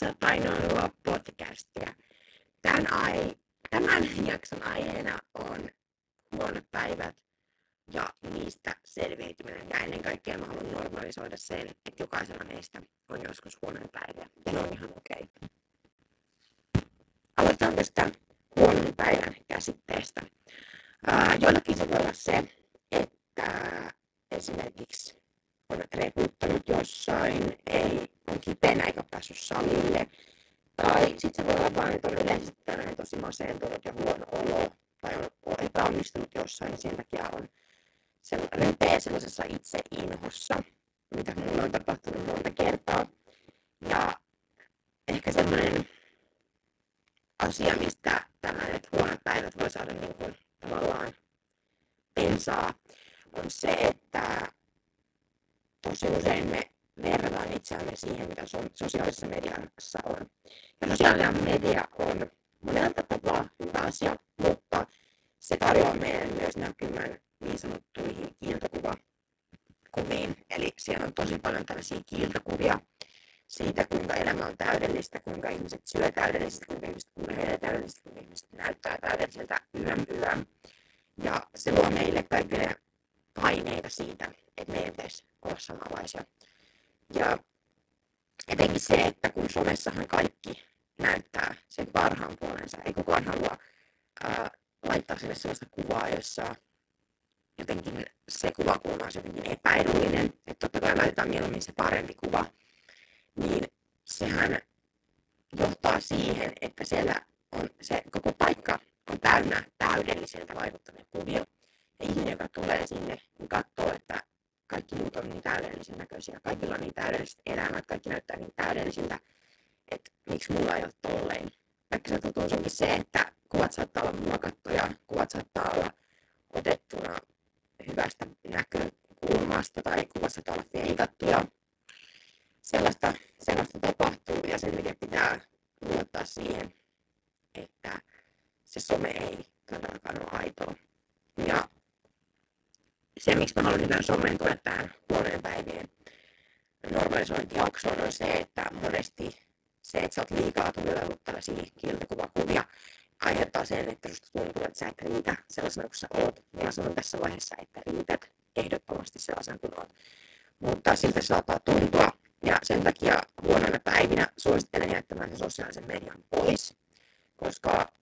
tasapainoilua podcastia. Tämän, ai, tämän jakson aiheena on huonot päivät ja niistä selviytyminen. Ja ennen kaikkea mä haluan normalisoida sen, että jokaisella meistä on joskus huonoja päiviä. Ja ne on ihan okei. Okay. Aloitetaan tästä huonon päivän käsitteestä. Joillakin se voi olla se, että esimerkiksi on reputtanut jossain, ei kipeänä eikä päässyt salille. Tai sitten se voi olla vain, että on yleisesti tällainen tosi masentunut ja huono olo tai on epäonnistunut jossain, niin sen takia on se repee sellaisessa itse inhossa, mitä mulla on tapahtunut monta kertaa. Ja ehkä semmoinen asia, mistä tällaiset huonot päivät voi saada niin kuin tavallaan pensaa, on se, että tosi usein me verrataan itseämme siihen, mitä sosiaalisessa mediassa on. Ja sosiaalinen media on monella tapaa hyvä asia, mutta se tarjoaa meille myös näkymän niin sanottuihin kiiltokuvakuviin. Eli siellä on tosi paljon tällaisia kiiltokuvia siitä, kuinka elämä on täydellistä, kuinka ihmiset syö täydellisesti, kuinka ihmiset urheilee täydellisesti, kuinka ihmiset näyttää täydelliseltä yön yön. Ja se luo meille kaikille paineita siitä, että meidän pitäisi olla samanlaisia. Ja etenkin se, että kun somessahan kaikki näyttää sen parhaan puolensa, ei kukaan halua ää, laittaa sinne sellaista kuvaa, jossa jotenkin se kuvakulma on jotenkin epäedullinen, että totta kai laitetaan mieluummin se parempi kuva, niin sehän johtaa siihen, että siellä on se koko paikka on täynnä täydelliseltä vaikuttavia kuvia. Ja ihminen, joka tulee sinne, niin katsoo, että kaikki muut on niin täydellisen näköisiä, kaikilla on niin täydelliset elämät, kaikki näyttää niin täydellisiltä, että miksi mulla ei ole tolleen. Vaikka se totuus onkin se, että kuvat saattaa olla muokattuja, kuvat saattaa olla otettuna hyvästä näkökulmasta tai kuvat saattaa olla feikattuja. Sellaista, sellaista tapahtuu ja sen takia pitää luottaa siihen, että se some ei todellakaan ole aitoa. Ja se, miksi mä haluaisin tämän somen tuoda tähän huoneen päivien normalisointijaksoon, on se, että monesti se, että sä oot liikaa tunnellut tällaisia kiltakuvakuvia, aiheuttaa sen, että susta tuntuu, että sä et riitä sellaisena kuin sä oot. Ja sanon tässä vaiheessa, että riität ehdottomasti sellaisena kuin oot. Mutta siltä se saattaa tuntua. Ja sen takia huonoina päivinä suosittelen jättämään sen sosiaalisen median pois. Koska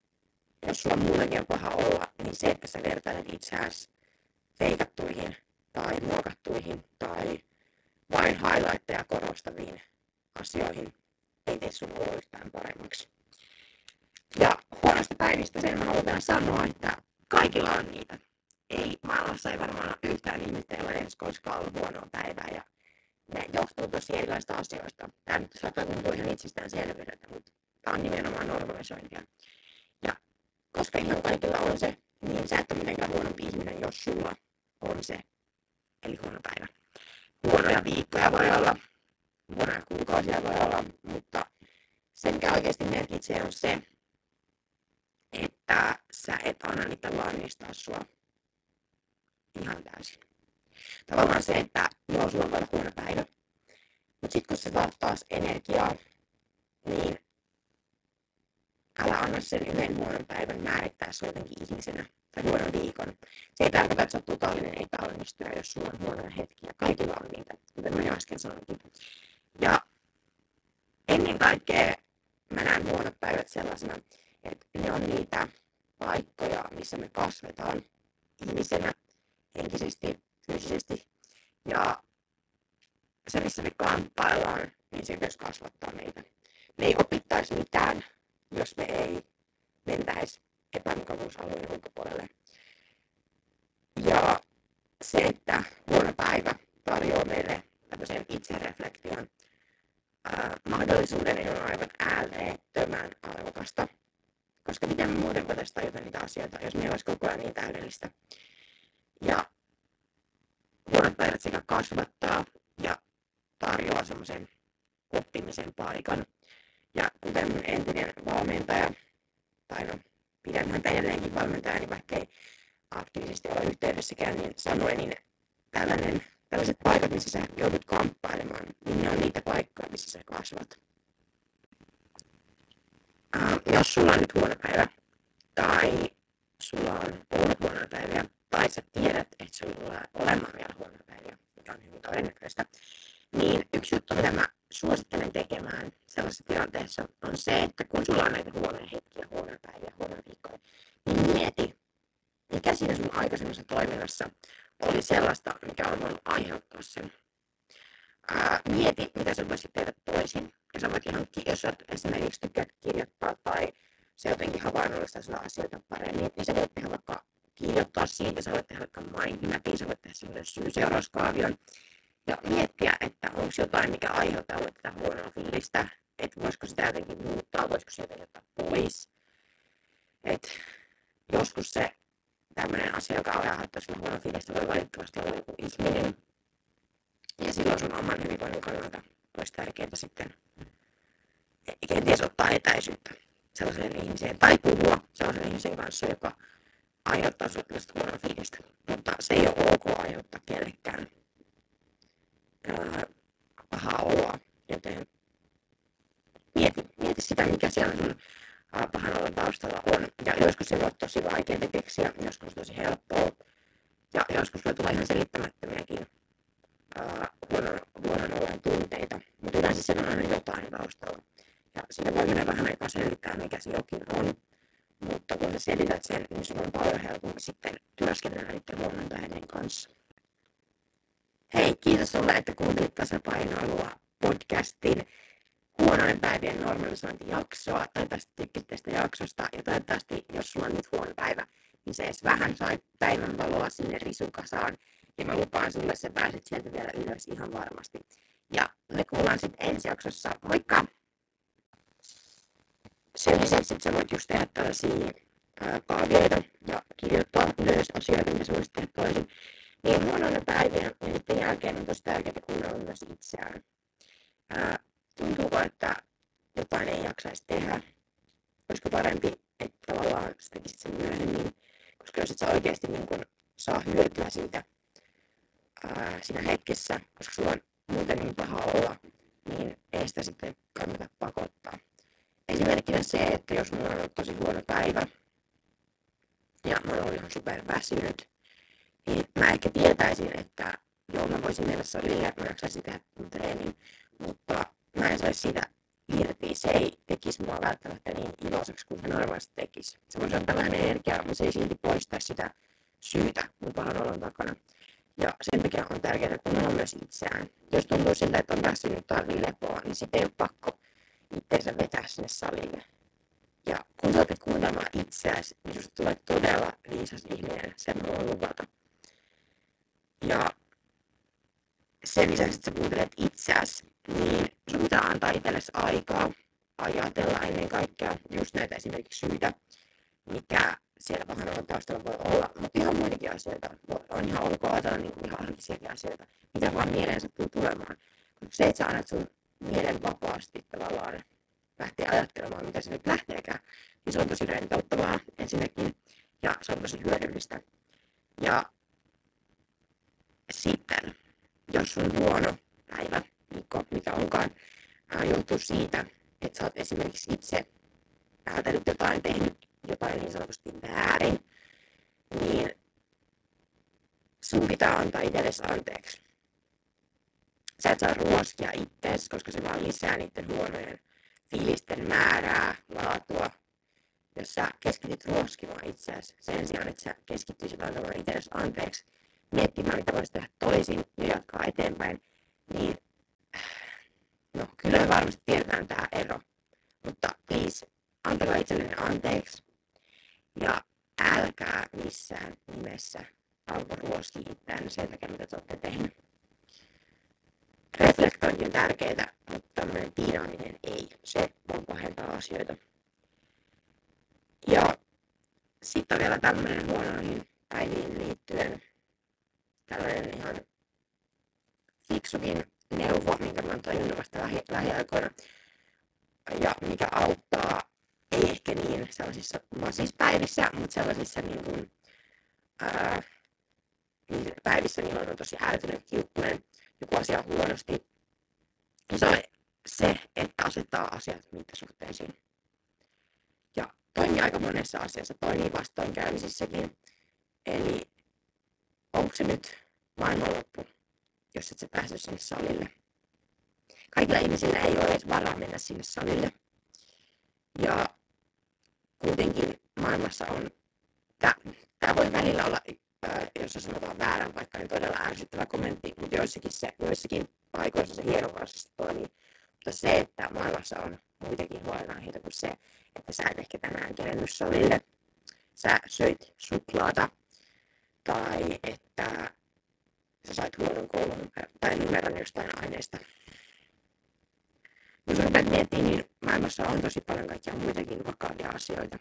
jos sulla muutenkin on paha olla, niin se, että sä vertailet itseäsi feikattuihin tai muokattuihin tai vain highlightteja korostaviin asioihin ei tee sun olo yhtään paremmaksi. Ja huonosta päivistä sen haluan vielä sanoa, että kaikilla on niitä. Ei maailmassa ei varmaan ole yhtään ihmistä, jolla ei koskaan ollut huonoa päivää ja ne johtuu tosi erilaisista asioista. Tämä nyt saattaa tuntua ihan itsestäänselvyydeltä, mutta tämä on nimenomaan normalisointia. Ja koska ihan kaikilla on se, niin sä et ole mitenkään huonompi ihminen, jos sulla on se, eli huono päivä. Huonoja viikkoja voi olla, huonoja kuukausia voi olla, mutta se mikä oikeasti merkitsee on se, että sä et anna niitä lannistaa sua ihan täysin. Tavallaan se, että joo, sulla on huono päivä, mutta sitten kun se vaat taas energiaa, niin älä anna sen yhden huonon päivän määrittää sinua jotenkin ihmisenä tai huonon viikon. Se ei tarkoita, että sä oot totaalinen epäonnistuja, jos sulla on huonoja hetkiä. Kaikilla on niitä, kuten mä jo äsken sanoinkin. Ja ennen kaikkea mä näen huonot päivät sellaisena, että ne on niitä paikkoja, missä me kasvetaan ihmisenä henkisesti, fyysisesti. Ja se, missä me kamppaillaan, niin se myös kasvattaa meitä. Me ei opittaisi mitään, jos me ei mentäisi se, että huono päivä tarjoaa meille tämmöisen itsereflektion mahdollisuuden, niin on aivan äärettömän arvokasta. Koska miten me muuten voitaisiin tajuta niitä asioita, jos meillä olisi koko ajan niin täydellistä. Ja huonot päivät sekä kasvattaa ja tarjoaa semmoisen oppimisen paikan. Ja kuten mun entinen valmentaja, tai no pidän häntä edelleenkin valmentajani, vaikka ei aktiivisesti ole yhteydessäkään, niin sanoi, niin tällainen, tällaiset paikat, missä sä joudut kamppailemaan, niin ne on niitä paikkoja, missä sä kasvat. äh, jos sulla on nyt huono päivä, tai sulla on ollut huonoja päiviä, tai sä tiedät, että sulla olemaan vielä huonoja päiviä, mikä on hyvin todennäköistä, niin yksi juttu, mitä mä suosittelen tekemään sellaisessa tilanteessa, on se, että kun sulla on näitä huonoja hetkiä, huonoja päiviä, huonoja viikkoja, niin mieti, mikä siinä sun aikaisemmassa toiminnassa oli sellaista, mikä on voinut aiheuttaa sen. Ää, mieti, mitä sä voisit tehdä toisin. Ja sä voit ihan, jos sä esimerkiksi tykkäät kirjoittaa tai se jotenkin havainnollistaa sulla asioita paremmin, niin sä voit tehdä vaikka kirjoittaa siitä, sä voit tehdä vaikka mindmapin, sä voit tehdä sellainen syy-seurauskaavion ja miettiä, että onko jotain, mikä aiheuttaa tätä huonoa fiilistä, että voisiko sitä jotenkin muuttaa, voisiko se jotenkin ottaa pois. Et joskus se tämmöinen asia, joka aiheuttaa sulle huono fiilistä, voi valitettavasti olla joku ihminen. Ja silloin sun oman hyvinvoinnin kannalta olisi tärkeää sitten kenties ottaa etäisyyttä sellaiseen ihmiseen tai puhua sellaisen ihmisen kanssa, joka aiheuttaa sinulle tällaista huonoa fiilistä. Mutta se ei ole ok aiheuttaa kellekään ää, pahaa oloa, joten mieti, mieti sitä, mikä siellä sun taustalla on. Ja joskus se on tosi vaikeaa keksiä, joskus tosi helppoa. Ja joskus voi tulla ihan selittämättömiäkin huonon, huonon olon tunteita. Mutta yleensä se on aina jotain taustalla. Ja sitä voi mennä vähän aikaa selittää, mikä se jokin on. Mutta kun sä selität sen, niin sun on paljon helpompi sitten työskennellä niiden huonon kanssa. Hei, kiitos sulle, että kuuntelit tasapainoilua podcastin huonojen päivien normalisointijaksoa. Tykkäsit tästä jaksosta ja toivottavasti, jos sulla on nyt huono päivä, niin se edes vähän sai päivän valoa sinne risukasaan. Ja mä lupaan sulle, että pääset sieltä vielä ylös ihan varmasti. Ja me kuullaan sitten ensi jaksossa. Moikka! Sen lisäksi, että sä voit just tehdä tällaisia kaavioita ja kirjoittaa ylös asioita, mitä sä voisit tehdä toisin, niin huonoina päivinä ja sitten jälkeen on tosi tärkeää kuunnella myös itseään. Ää, tuntuuko, että jotain ei jaksaisi tehdä? Olisiko parempi, että tavallaan sä tekisit sen myöhemmin? Koska jos et sä oikeasti niin kun saa hyötyä siitä ää, siinä hetkessä, koska sulla on muuten niin paha olla, niin ei sitä sitten kannata pakottaa. Esimerkkinä se, että jos mulla on ollut tosi huono päivä ja mä oon ihan super väsynyt, niin mä ehkä tietäisin, että joo, mä voisin mennä salille, mä jaksaisin tehdä treenin, mutta mä en saisi siitä irti. Se ei tekisi mua välttämättä niin iloiseksi kuin se normaalisti tekisi. Se voisi antaa vähän energiaa, mutta se ei silti poista sitä syytä mun pahan olon takana. Ja sen takia on tärkeää kuunnella myös itseään. Jos tuntuu siltä, että on väsynyt tarvii lepoa, niin sitten ei ole pakko itseensä vetää sinne salille. Ja kun sä opit kuuntelemaan itseäsi, niin susta tulee todella viisas ihminen, sen mä voin luvata. Ja sen lisäksi, että sä kuuntelet itseäsi, niin sun pitää antaa itsellesi aikaa ajatella ennen kaikkea just näitä esimerkiksi syitä, mikä siellä pahan taustalla voi olla, mutta ihan muitakin asioita. On ihan ok ajatella niin kuin ihan arkisiakin asioita, mitä vaan mieleen sattuu tulemaan. Mutta se, että sä annat sun mielen vapaasti tavallaan lähteä ajattelemaan, mitä se nyt lähteekään, niin se on tosi rentouttavaa ensinnäkin ja se on tosi hyödyllistä. Ja sitten, jos on huono päivä, viikko, mikä onkaan, ää, johtuu siitä, että sä oot esimerkiksi itse päätänyt jotain, tehnyt jotain niin sanotusti väärin, niin sun pitää antaa itsellesi anteeksi. Sä et saa ruoskia itseäsi, koska se vaan lisää niiden huonojen fiilisten määrää, laatua. Jos sä keskityt ruoskimaan itseäsi sen sijaan, että sä keskittyisit antamaan itsellesi anteeksi, miettimään, mitä voisi tehdä toisin ja jatkaa eteenpäin, niin no kyllä me varmasti tiedetään tämä ero. Mutta please, antakaa itsellenne anteeksi ja älkää missään nimessä alko ruoski itseään sen takia, mitä te olette tehneet. Reflektointi on tärkeää, mutta tämmöinen piinaaminen ei. Se on pahentaa asioita. Ja sitten on vielä tämmöinen huonoihin päiviin liittyen tällainen ihan fiksukin neuvo, minkä mä oon tajunnut vasta lähi- lähiaikoina ja mikä auttaa, ei ehkä niin sellaisissa siis päivissä, mutta sellaisissa niin kuin, ää, niin päivissä, milloin on tosi ärtynyt, kiukkunen, joku asia huonosti. Ja se on se, että asettaa asiat mittasuhteisiin. toimii aika monessa asiassa, toimii vastoinkäymisissäkin. Eli onko se nyt maailmanloppu, jos et sä pääse sinne salille? Kaikilla ihmisillä ei ole edes varaa mennä sinne salille. Ja kuitenkin maailmassa on, tämä voi välillä olla, jos se sanotaan väärän, vaikka niin todella ärsyttävä kommentti, mutta joissakin, se, joissakin paikoissa se hienovaraisesti toimii. Mutta se, että maailmassa on muitakin huolenaiheita kuin se, että sä et ehkä tänään kerennyt salille, sä söit suklaata, tai että sä sait huonon koulun tai numeron jostain aineesta. Jos rupeat miettimään, niin maailmassa on tosi paljon kaikkia muitakin vakavia asioita.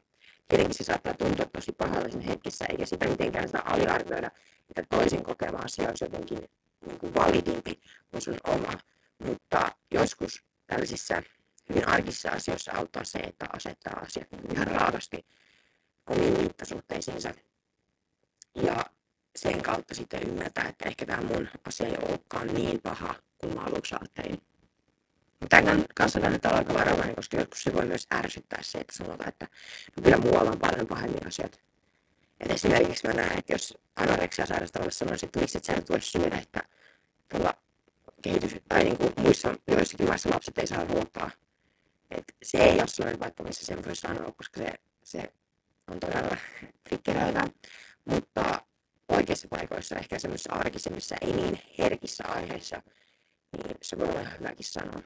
Tietenkin se saattaa tuntua tosi pahalle sen hetkessä, eikä sitä mitenkään sitä aliarvioida, että toisin kokema asia olisi jotenkin niin kuin validimpi kuin sun oma. Mutta joskus tällaisissa hyvin arkisissa asioissa auttaa se, että asettaa asiat niin ihan raavasti omiin mittasuhteisiinsa. Ja sen kautta sitten ymmärtää, että ehkä tämä mun asia ei olekaan niin paha kuin mä aluksi ajattelin. Tämän kanssa kannattaa olla aika varovainen, koska joskus se voi myös ärsyttää se, että sanotaan, että no kyllä muualla on paljon pahemmin asiat. Et esimerkiksi mä näen, että jos anoreksia sairastavalle sanoisi, että miksi et sä voi syödä, että tuolla kehitys, tai niin kuin muissa joissakin maissa lapset ei saa ruokaa. Et se ei ole sellainen paikka, missä sen voi sanoa, koska se, se on todella triggeröivää. Mutta oikeissa paikoissa, ehkä semmoisissa arkisemmissa, ei niin herkissä aiheissa, niin se voi olla hyväkin sanoa.